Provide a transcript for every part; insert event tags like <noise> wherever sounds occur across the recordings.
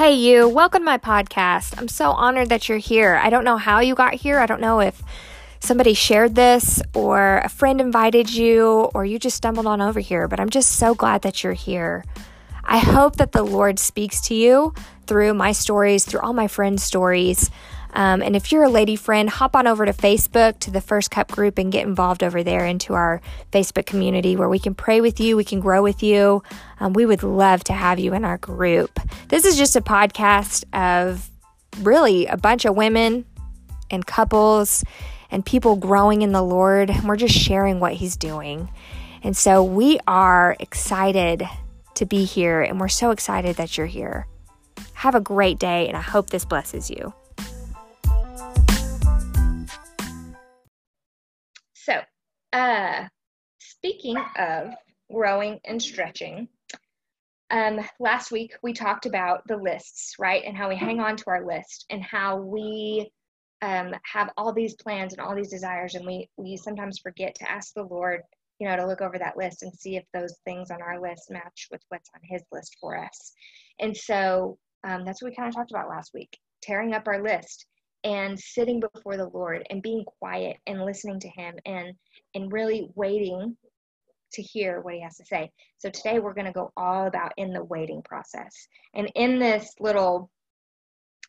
Hey, you, welcome to my podcast. I'm so honored that you're here. I don't know how you got here. I don't know if somebody shared this or a friend invited you or you just stumbled on over here, but I'm just so glad that you're here. I hope that the Lord speaks to you through my stories, through all my friends' stories. Um, and if you're a lady friend, hop on over to Facebook to the First Cup group and get involved over there into our Facebook community where we can pray with you, we can grow with you. Um, we would love to have you in our group. This is just a podcast of really a bunch of women and couples and people growing in the Lord. And we're just sharing what He's doing. And so we are excited to be here, and we're so excited that you're here. Have a great day, and I hope this blesses you. Uh, speaking of growing and stretching, um, last week we talked about the lists, right? And how we hang on to our list and how we um, have all these plans and all these desires, and we we sometimes forget to ask the Lord, you know, to look over that list and see if those things on our list match with what's on His list for us. And so um, that's what we kind of talked about last week, tearing up our list and sitting before the Lord and being quiet and listening to Him and and really waiting to hear what He has to say. So today we're going to go all about in the waiting process. And in this little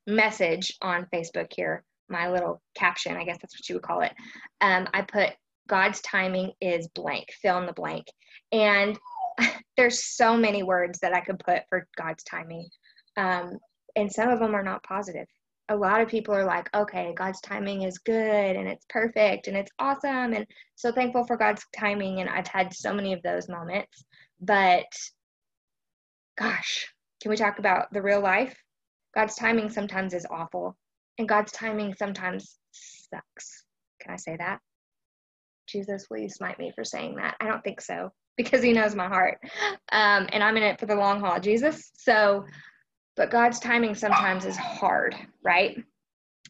message on Facebook here, my little caption, I guess that's what you would call it, um, I put God's timing is blank, fill in the blank. And <laughs> there's so many words that I could put for God's timing. Um, and some of them are not positive a lot of people are like, okay, God's timing is good and it's perfect and it's awesome. And so thankful for God's timing. And I've had so many of those moments. But gosh, can we talk about the real life? God's timing sometimes is awful, and God's timing sometimes sucks. Can I say that? Jesus, will you smite me for saying that? I don't think so because He knows my heart. Um, and I'm in it for the long haul, Jesus. So but God's timing sometimes is hard, right?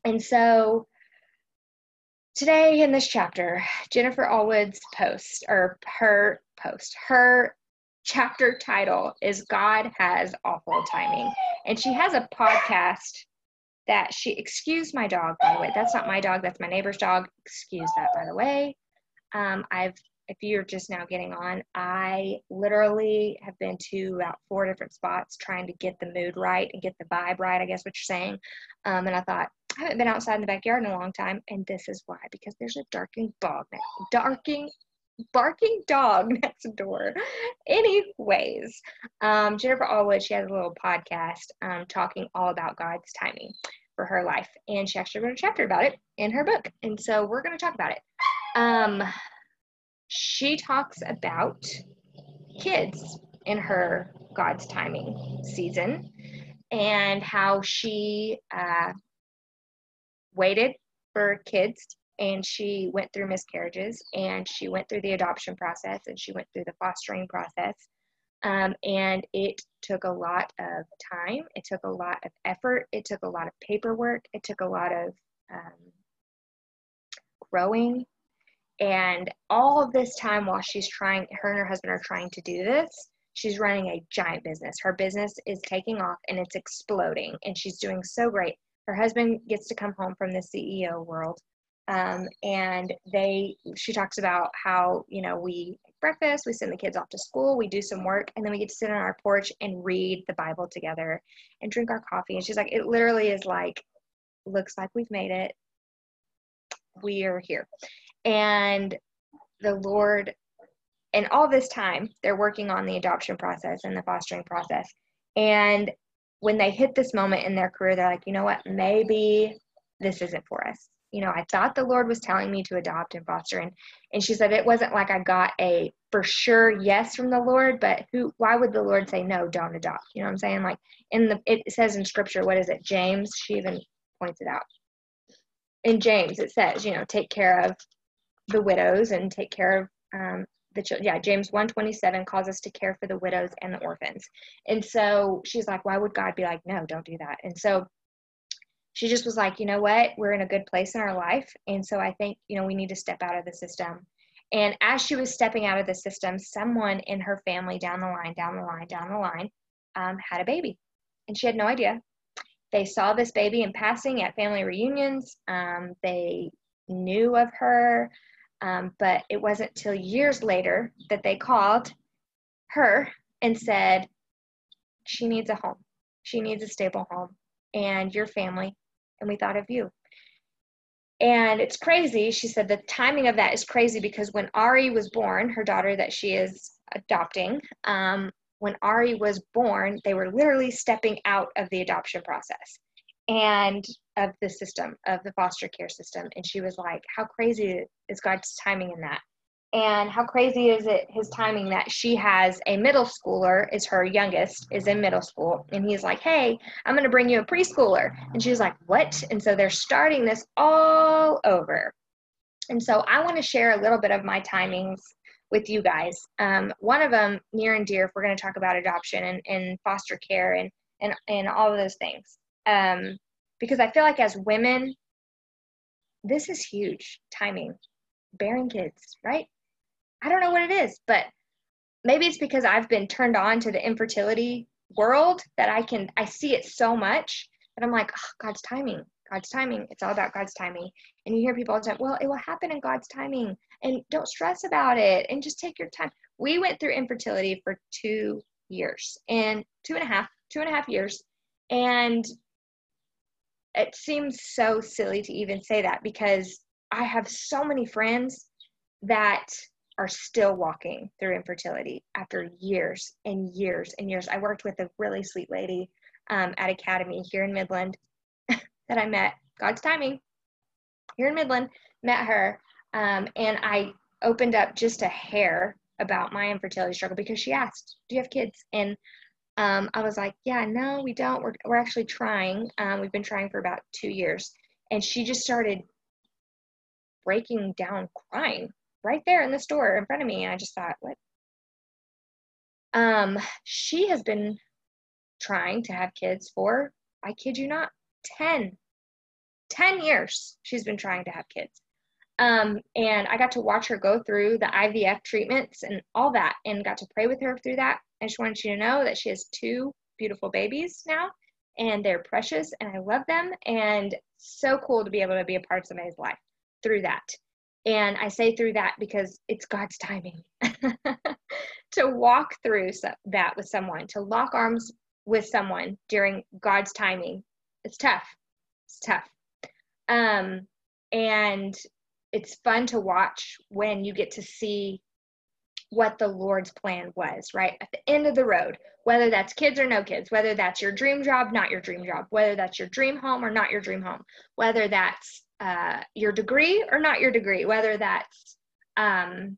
And so today in this chapter, Jennifer Allwood's post or her post, her chapter title is God Has Awful Timing. And she has a podcast that she excuse my dog by the way that's not my dog that's my neighbor's dog excuse that by the way um, i've if you're just now getting on, I literally have been to about four different spots trying to get the mood right and get the vibe right, I guess what you're saying. Um, and I thought, I haven't been outside in the backyard in a long time, and this is why because there's a darking dog darking, barking dog <laughs> next door. Anyways, um, Jennifer Allwood, she has a little podcast um, talking all about God's timing for her life, and she actually wrote a chapter about it in her book, and so we're going to talk about it. Um, she talks about kids in her God's timing season and how she uh, waited for kids and she went through miscarriages and she went through the adoption process and she went through the fostering process. Um, and it took a lot of time, it took a lot of effort, it took a lot of paperwork, it took a lot of um, growing and all this time while she's trying, her and her husband are trying to do this, she's running a giant business. Her business is taking off and it's exploding, and she's doing so great. Her husband gets to come home from the CEO world. Um, and they, she talks about how, you know, we breakfast, we send the kids off to school, we do some work, and then we get to sit on our porch and read the Bible together and drink our coffee. And she's like, it literally is like, looks like we've made it. We are here. And the Lord, and all this time, they're working on the adoption process and the fostering process. And when they hit this moment in their career, they're like, you know what, maybe this isn't for us. You know, I thought the Lord was telling me to adopt and foster. And, and she said, it wasn't like I got a for sure yes from the Lord, but who, why would the Lord say, no, don't adopt? You know what I'm saying? Like in the, it says in scripture, what is it? James, she even points it out. In James, it says, you know, take care of the widows and take care of um, the children. Yeah, James 127 calls us to care for the widows and the orphans. And so she's like, why would God be like, no, don't do that? And so she just was like, you know what? We're in a good place in our life. And so I think, you know, we need to step out of the system. And as she was stepping out of the system, someone in her family down the line, down the line, down the line, um, had a baby. And she had no idea. they saw this baby in passing at family reunions. Um, they knew of her, um, but it wasn't till years later that they called her and said, She needs a home. She needs a stable home, and your family, and we thought of you. And it's crazy. She said the timing of that is crazy because when Ari was born, her daughter that she is adopting, um, when Ari was born, they were literally stepping out of the adoption process and of the system, of the foster care system. And she was like, How crazy is God's timing in that? And how crazy is it his timing that she has a middle schooler, is her youngest, is in middle school. And he's like, Hey, I'm going to bring you a preschooler. And she's like, What? And so they're starting this all over. And so I want to share a little bit of my timings with you guys. Um, one of them, near and dear, if we're going to talk about adoption and, and foster care and, and, and all of those things. Um, because I feel like as women, this is huge timing, bearing kids, right? I don't know what it is, but maybe it's because I've been turned on to the infertility world that I can, I see it so much that I'm like, oh, God's timing, God's timing. It's all about God's timing. And you hear people all the time, well, it will happen in God's timing and don't stress about it and just take your time. We went through infertility for two years and two and a half, two and a half years. And it seems so silly to even say that because I have so many friends that are still walking through infertility after years and years and years. I worked with a really sweet lady um, at Academy here in Midland <laughs> that I met, God's timing, here in Midland, met her, um, and I opened up just a hair about my infertility struggle because she asked, Do you have kids? And um, I was like, Yeah, no, we don't. We're, we're actually trying. Um, we've been trying for about two years. And she just started breaking down crying right there in the store in front of me. And I just thought, What? Um, she has been trying to have kids for, I kid you not, 10, 10 years she's been trying to have kids. Um, and I got to watch her go through the IVF treatments and all that and got to pray with her through that. I just wanted you to know that she has two beautiful babies now and they're precious and I love them and so cool to be able to be a part of somebody's life through that. And I say through that because it's God's timing <laughs> to walk through that with someone, to lock arms with someone during God's timing. It's tough. It's tough. Um, and it's fun to watch when you get to see what the Lord's plan was, right? At the end of the road, whether that's kids or no kids, whether that's your dream job, not your dream job, whether that's your dream home or not your dream home, whether that's uh, your degree or not your degree, whether that's um,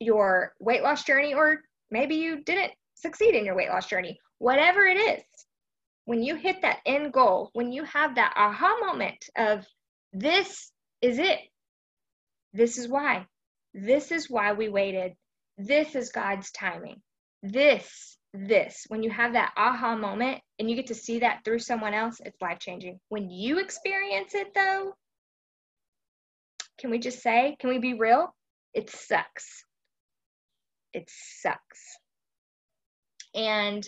your weight loss journey or maybe you didn't succeed in your weight loss journey, whatever it is, when you hit that end goal, when you have that aha moment of this is it, this is why, this is why we waited, this is God's timing, this, this, when you have that aha moment and you get to see that through someone else, it's life changing. When you experience it though, can we just say, can we be real? It sucks. It sucks. And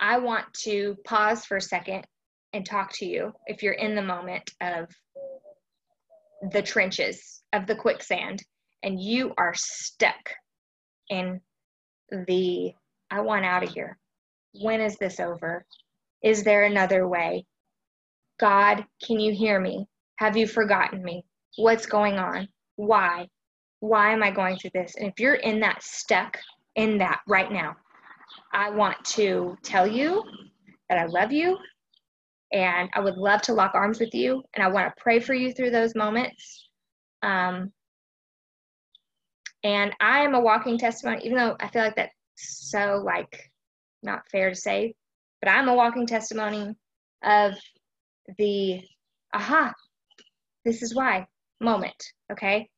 I want to pause for a second and talk to you if you're in the moment of the trenches of the quicksand and you are stuck in the I want out of here. When is this over? Is there another way? God, can you hear me? Have you forgotten me? What's going on? Why? Why am I going through this? And if you're in that stuck in that right now, I want to tell you that I love you and I would love to lock arms with you and I want to pray for you through those moments. Um, and I am a walking testimony, even though I feel like that's so like not fair to say, but I'm a walking testimony of the aha, this is why moment, okay?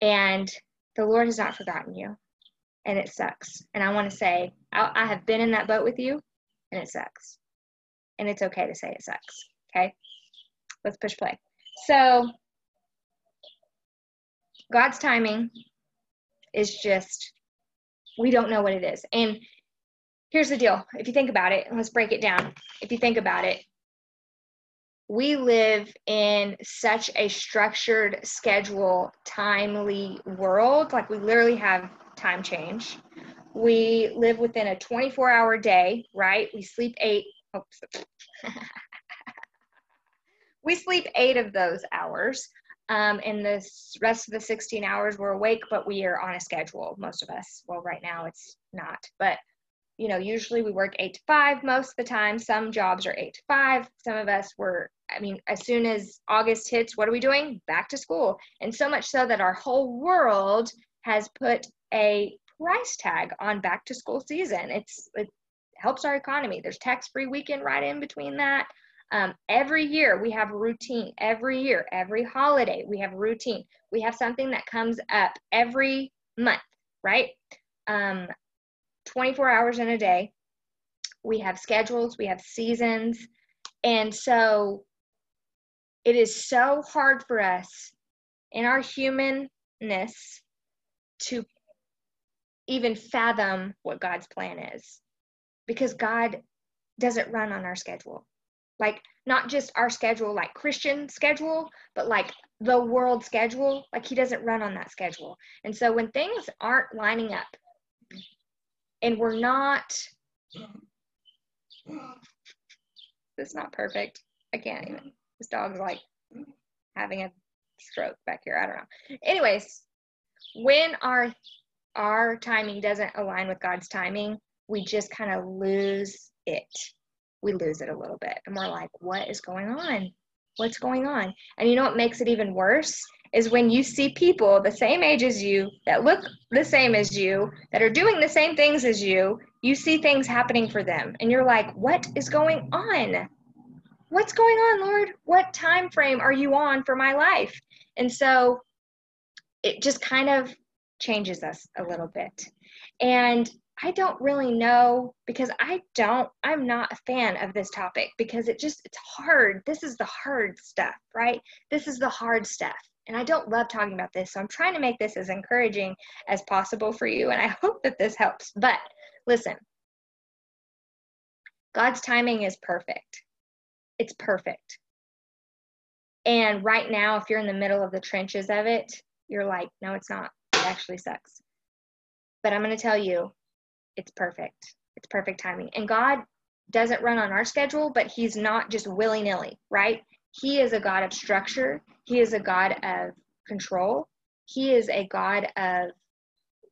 And the Lord has not forgotten you and it sucks. And I want to say, I, I have been in that boat with you and it sucks. And it's okay to say it sucks. Okay? Let's push play. So, God's timing is just, we don't know what it is. And here's the deal. If you think about it, let's break it down. If you think about it, we live in such a structured schedule, timely world. Like we literally have time change. We live within a 24 hour day, right? We sleep eight. Oops. we sleep eight of those hours. Um, and the rest of the 16 hours we're awake, but we are on a schedule, most of us. Well, right now it's not, but you know, usually we work eight to five most of the time. Some jobs are eight to five. Some of us were, I mean, as soon as August hits, what are we doing? Back to school. And so much so that our whole world has put a price tag on back to school season. It's, it helps our economy. There's tax free weekend right in between that. Um, every year we have routine. Every year, every holiday, we have routine. We have something that comes up every month, right? Um, 24 hours in a day. We have schedules, we have seasons. And so it is so hard for us in our humanness to even fathom what God's plan is because God doesn't run on our schedule. Like, not just our schedule, like Christian schedule, but like the world schedule. Like, He doesn't run on that schedule. And so when things aren't lining up, and we're not it's not perfect i can't even this dog's like having a stroke back here i don't know anyways when our our timing doesn't align with god's timing we just kind of lose it. We lose it a little bit and we're like what is going on? What's going on? And you know what makes it even worse? Is when you see people the same age as you that look the same as you that are doing the same things as you you see things happening for them and you're like what is going on? What's going on lord? What time frame are you on for my life? And so it just kind of changes us a little bit. And I don't really know because I don't, I'm not a fan of this topic because it just, it's hard. This is the hard stuff, right? This is the hard stuff. And I don't love talking about this. So I'm trying to make this as encouraging as possible for you. And I <laughs> hope that this helps. But listen, God's timing is perfect. It's perfect. And right now, if you're in the middle of the trenches of it, you're like, no, it's not. It actually sucks. But I'm going to tell you, it's perfect. It's perfect timing. And God doesn't run on our schedule, but He's not just willy nilly, right? He is a God of structure, He is a God of control, He is a God of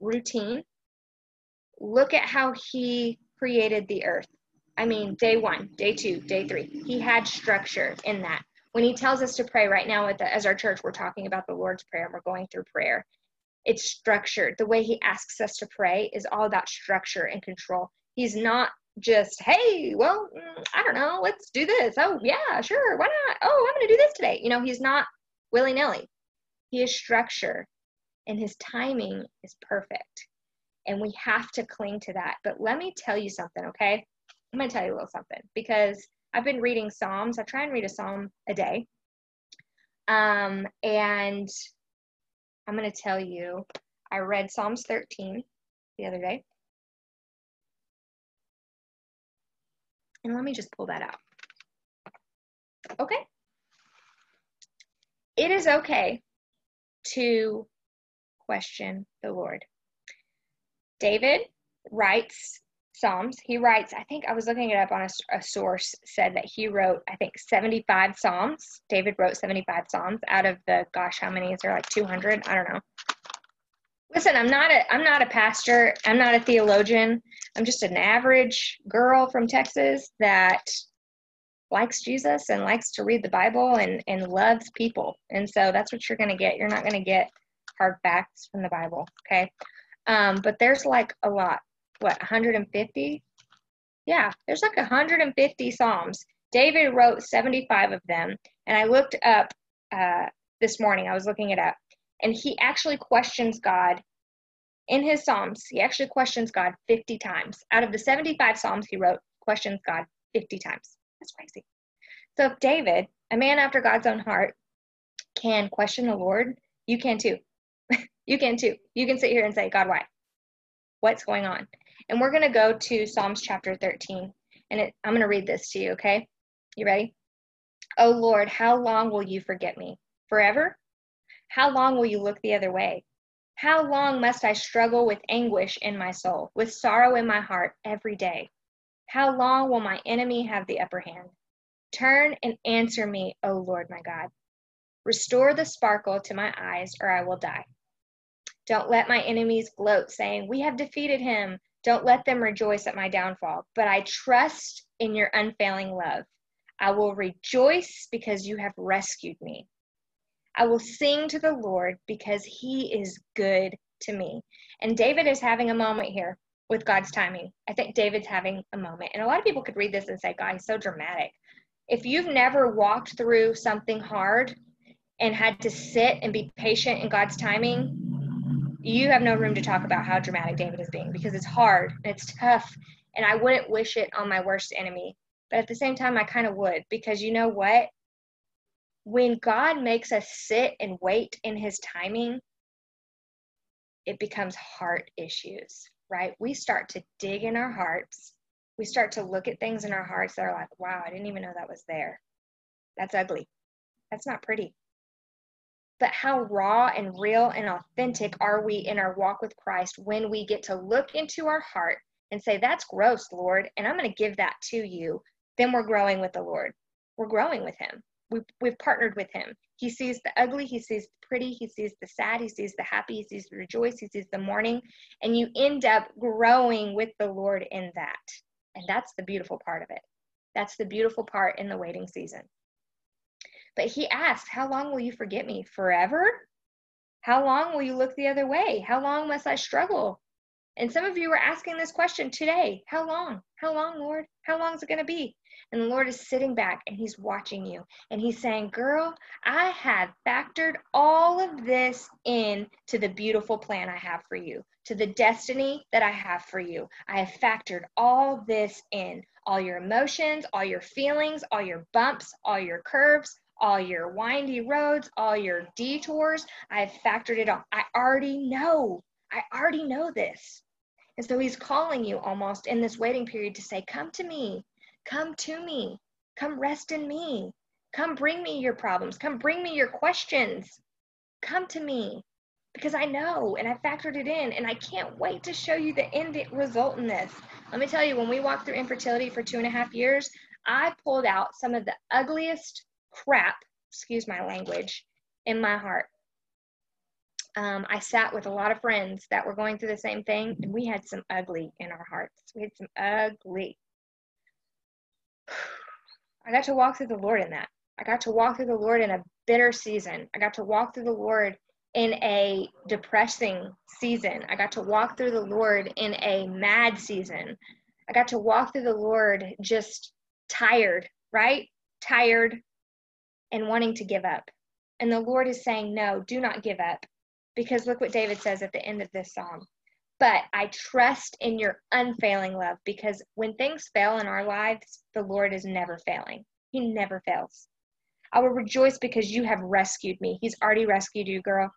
routine. Look at how He created the earth. I mean, day one, day two, day three. He had structure in that. When he tells us to pray right now, the, as our church, we're talking about the Lord's Prayer and we're going through prayer it's structured. The way he asks us to pray is all about structure and control. He's not just, hey, well, I don't know, let's do this. Oh, yeah, sure, why not? Oh, I'm going to do this today. You know, he's not willy nilly. He is structure, and his timing is perfect. And we have to cling to that. But let me tell you something, okay? I'm going to tell you a little something because I've been reading Psalms. I try and read a Psalm a day. Um, and I'm going to tell you, I read Psalms 13 the other day. And let me just pull that out. Okay. It is okay to question the Lord. David writes Psalms. He writes, I think I was looking it up on a, a, source, said that he wrote, I think, 75 Psalms. David wrote 75 Psalms out of the, gosh, how many is there? Like 200? I don't know. Listen, I'm not a I'm not a pastor. I'm not a theologian. I'm just an average girl from Texas that likes Jesus and likes to read the Bible and, and loves people. And so that's what you're going to get. You're not going to get hard facts from the Bible, okay? Um, but there's like a lot what 150 yeah there's like 150 psalms. David wrote 75 of them and i looked up uh, this morning i was looking it up and he actually questions god in his psalms. He actually questions god 50 times. Out of the 75 psalms he wrote questions god 50 times. That's crazy. So if david a man after god's own heart can question the lord you can too. <laughs> You can too. You can sit here and say god why? What's going on? And we're going to go to Psalms chapter 13. And it, I'm going to read this to you, okay? You ready? Oh Lord, how long will you forget me? Forever? How long will you look the other way? How long must I struggle with anguish in my soul, with sorrow in my heart every day? How long will my enemy have the upper hand? Turn and answer me, O Lord my God. Restore the sparkle to my eyes, or I will die. Don't let my enemies gloat, saying, We have defeated him. Don't let them rejoice at my downfall. But I trust in your unfailing love. I will rejoice because you have rescued me. I will sing to the Lord because he is good to me. And David is having a moment here with God's timing. I think David's having a moment. And a lot of people could read this and say, God, he's so dramatic. If you've never walked through something hard and had to sit and be patient in God's timing, you have no room to talk about how dramatic David is being because it's hard and it's tough. And I wouldn't wish it on my worst enemy. But at the same time, I kind of would because you know what? When God makes us sit and wait in his timing, it becomes heart issues, right? We start to dig in our hearts. We start to look at things in our hearts that are like, wow, I didn't even know that was there. That's ugly. That's not pretty but how raw and real and authentic are we in our walk with Christ when we get to look into our heart and say, That's gross, Lord, and I'm going to give that to you? Then we're growing with the Lord. We're growing with Him. We've, we've partnered with Him. He sees the ugly, He sees the pretty, He sees the sad, He sees the happy, He sees the rejoice, He sees the mourning, and you end up growing with the Lord in that. And that's the beautiful part of it. That's the beautiful part in the waiting season. But he asked, How long will you forget me? Forever? How long will you look the other way? How long must I struggle? And some of you are asking this question today How long? How long, Lord? How long is it going to be? And the Lord is sitting back and He's watching you. And He's saying, Girl, I have factored all of this in to the beautiful plan I have for you, to the destiny that I have for you. I have factored all this in all your emotions, all your feelings, all your bumps, all your curves, all your windy roads, all your detours. I've factored it all. I already know. I already know this. And so he's calling you almost in this waiting period to say, Come to me. Come to me. Come rest in me. Come bring me your problems. Come bring me your questions. Come to me because I know and I factored it in and I can't wait to show you the end result in this. Let me tell you, when we walked through infertility for two and a half years, I pulled out some of the ugliest crap, excuse my language, in my heart. Um, I sat with a lot of friends that were going through the same thing, and we had some ugly in our hearts. We had some ugly. I got to walk through the Lord in that. I got to walk through the Lord in a bitter season. I got to walk through the Lord in a depressing season. I got to walk through the Lord in a mad season. I got to walk through the Lord just tired, right? Tired, and wanting to give up. And the Lord is saying, No, do not give up. Because look what David says at the end of this psalm. But I trust in your unfailing love because when things fail in our lives, the Lord is never failing. He never fails. I will rejoice because you have rescued me. He's already rescued you, girl.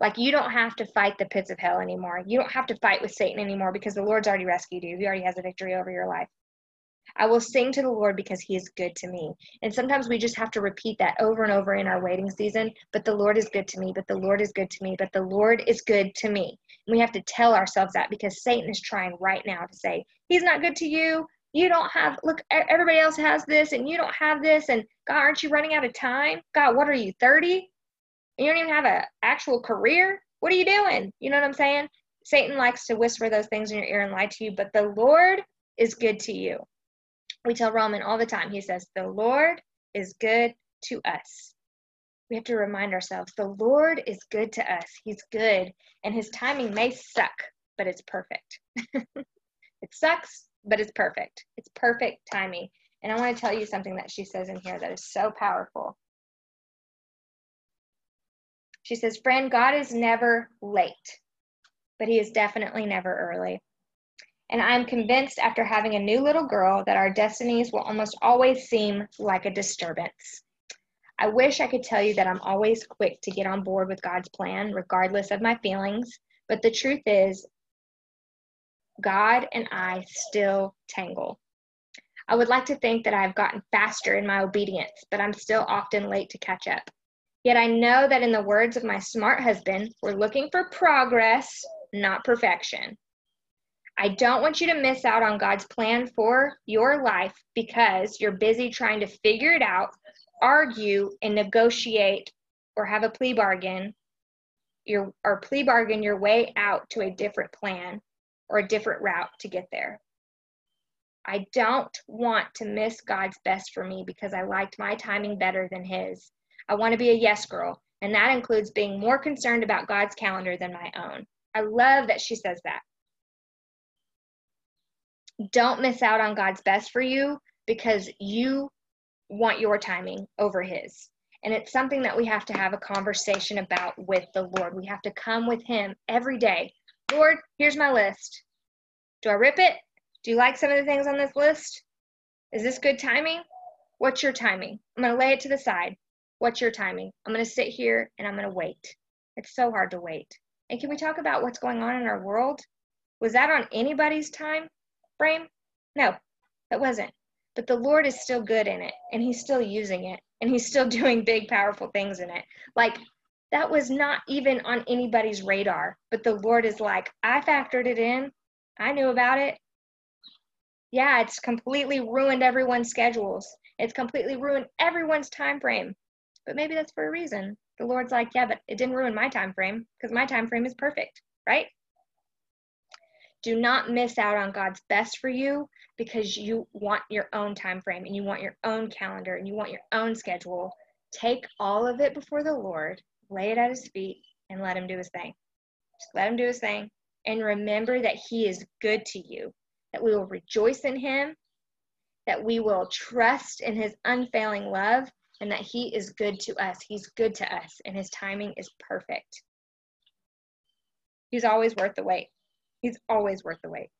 Like you don't have to fight the pits of hell anymore. You don't have to fight with Satan anymore because the Lord's already rescued you. He already has a victory over your life. I will sing to the Lord because he is good to me. And sometimes we just have to repeat that over and over in our waiting season. But the Lord is good to me, but the Lord is good to me, but the Lord is good to me. And we have to tell ourselves that because Satan is trying right now to say, He's not good to you. You don't have, look, everybody else has this and you don't have this. And God, aren't you running out of time? God, what are you, 30? You don't even have an actual career? What are you doing? You know what I'm saying? Satan likes to whisper those things in your ear and lie to you, but the Lord is good to you. We tell Roman all the time, he says, The Lord is good to us. We have to remind ourselves the Lord is good to us. He's good, and his timing may suck, but it's perfect. <laughs> it sucks, but it's perfect. It's perfect timing. And I want to tell you something that she says in here that is so powerful. She says, Friend, God is never late, but he is definitely never early. And I'm convinced after having a new little girl that our destinies will almost always seem like a disturbance. I wish I could tell you that I'm always quick to get on board with God's plan, regardless of my feelings. But the truth is, God and I still tangle. I would like to think that I've gotten faster in my obedience, but I'm still often late to catch up. Yet I know that in the words of my smart husband, we're looking for progress, not perfection. I don't want you to miss out on God's plan for your life because you're busy trying to figure it out, argue, and negotiate or have a plea bargain your or plea bargain your way out to a different plan or a different route to get there. I don't want to miss God's best for me because I liked my timing better than his. I want to be a yes girl, and that includes being more concerned about God's calendar than my own. I love that she says that. Don't miss out on God's best for you because you want your timing over his. And it's something that we have to have a conversation about with the Lord. We have to come with Him every day. Lord, here's my list. Do I rip it? Do you like some of the things on this list? Is this good timing? What's your timing? I'm going to lay it to the side. What's your timing? I'm going to sit here and I'm going to wait. It's so hard to wait. And can we talk about what's going on in our world? Was that on anybody's time frame? No, it wasn't. But the Lord is still good in it and He's still using it and he's still <laughs> doing big, powerful things in it. Like, that was not even on anybody's radar. But the Lord is like, I factored it in. I knew about it. Yeah, it's completely ruined everyone's schedules. It's completely ruined everyone's time frame. But maybe that's for a reason. The Lord's like, yeah, but it didn't ruin my time frame because my time frame is perfect, right? Do not miss out on God's best for you because you want your own time frame and you want your own calendar and you want your own schedule. Take all of it before the Lord, lay it at his feet, and let him do his thing. Just let him do his thing. And remember that he is good to you, that we will rejoice in him, that we will trust in his unfailing love, and that he is good to us. He's good to us, and his timing is perfect. He's always worth the wait. He's always worth the wait.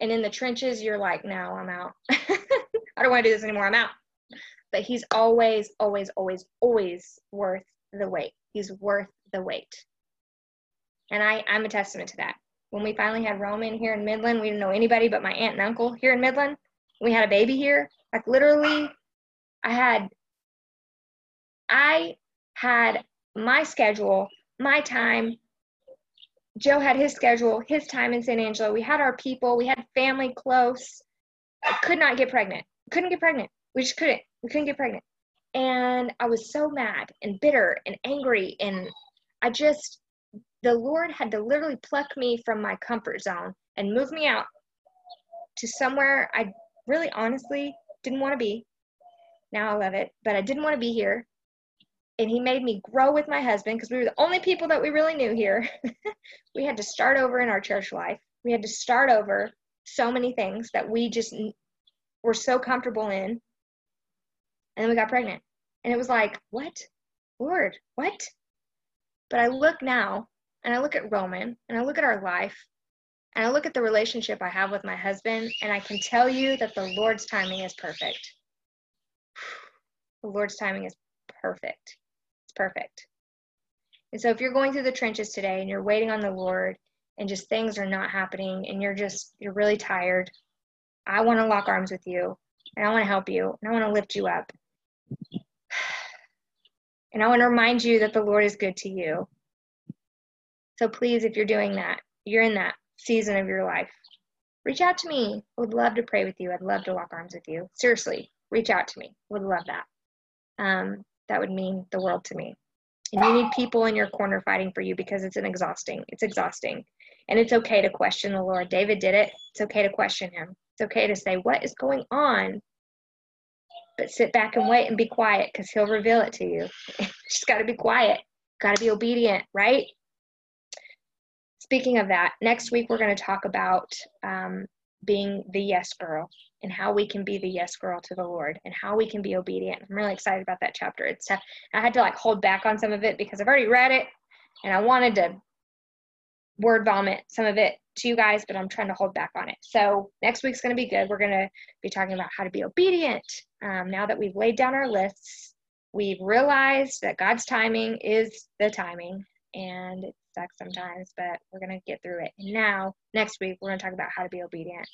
And in the trenches, you're like, no, I'm out. <laughs> I don't want to do this anymore. I'm out. But he's always, always, always, always worth the wait. He's worth the wait. And I, I'm a testament to that. When we finally had Roman here in Midland, we didn't know anybody but my aunt and uncle here in Midland. We had a baby here. Like literally, I had I had my schedule, my time, Joe had his schedule, his time in San Angelo. We had our people, we had family close. I could not get pregnant. Couldn't get pregnant. We just couldn't. We couldn't get pregnant. And I was so mad and bitter and angry. And I just, the Lord had to literally pluck me from my comfort zone and move me out to somewhere I really honestly didn't want to be. Now I love it, but I didn't want to be here and he made me grow with my husband because we were the only people that we really knew here. <laughs> we had to start over in our church life. We had to start over so many things that we just were so comfortable in. And then we got pregnant. And it was like, what? Lord, what? But I look now and I look at Roman and I look at our life and I look at the relationship I have with my husband and I can tell you that the Lord's timing is perfect. <sighs> The Lord's timing is perfect perfect. And so if you're going through the trenches today and you're waiting on the Lord and just things are not happening and you're just, you're really tired, I want to lock arms with you and I want to help you and I want to lift you up. <sighs> And I want to remind you that the Lord is good to you. So please, if you're doing that, you're in that season of your life, reach out to me. I would love to pray with you. I'd love to lock arms with you. Seriously, reach out to me. Would love that. Um, that would mean the world to me. And you need people in your corner fighting for you because it's an exhausting. It's exhausting. And it's okay to question the Lord. David did it. It's okay to question him. It's okay to say, What is going on? But sit back and wait and be quiet because he'll reveal it to you. <laughs> Just got to be quiet. Got to be obedient, right? Speaking of that, next week we're going to talk about um, being the yes girl and how we can be the yes girl to the Lord and how we can be obedient. I'm really excited about that chapter. It's tough. I had to like hold back on some of it because I've already read it and I wanted to word vomit some of it to you guys, but I'm trying to hold back on it. So next week's going to be good. We're going to be talking about how to be obedient. Um, now that we've laid down our lists, we've realized that God's timing is the timing, and it sucks sometimes, but we're going to get through it. And now, next week, we're going to talk about how to be obedient.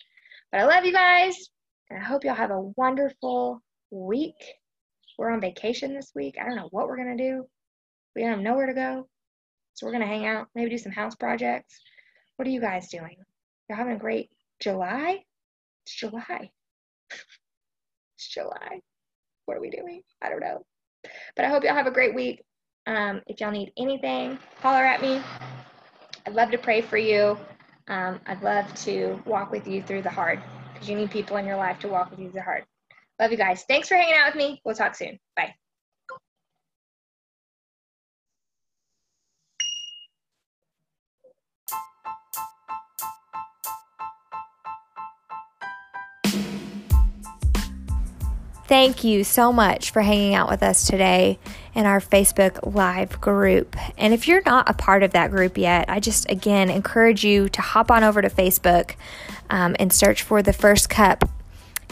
But I love you guys, and I hope y'all have a wonderful week. We're on vacation this week. I don't know what we're going to do. We don't have nowhere to go. So we're going to hang out, maybe do some house projects. What are you guys doing? You're having a great July? It's July. <laughs> it's July. What are we doing? I don't know. But I hope y'all have a great week. Um, if y'all need anything, holler at me. I'd love to pray for you. Um, I'd love to walk with you through the hard because you need people in your life to walk with you through hard. Love you guys. Thanks for hanging out with me. We'll talk soon. Bye. Thank you so much for hanging out with us today in our Facebook Live group. And if you're not a part of that group yet, I just again encourage you to hop on over to Facebook um, and search for the First Cup,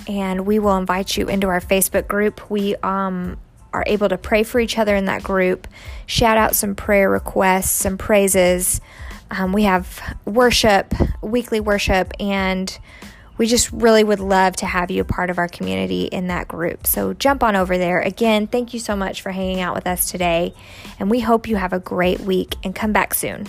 and we will invite you into our Facebook group. We um, are able to pray for each other in that group, shout out some prayer requests, some praises. Um, we have worship, weekly worship, and we just really would love to have you a part of our community in that group. So jump on over there. Again, thank you so much for hanging out with us today, and we hope you have a great week and come back soon.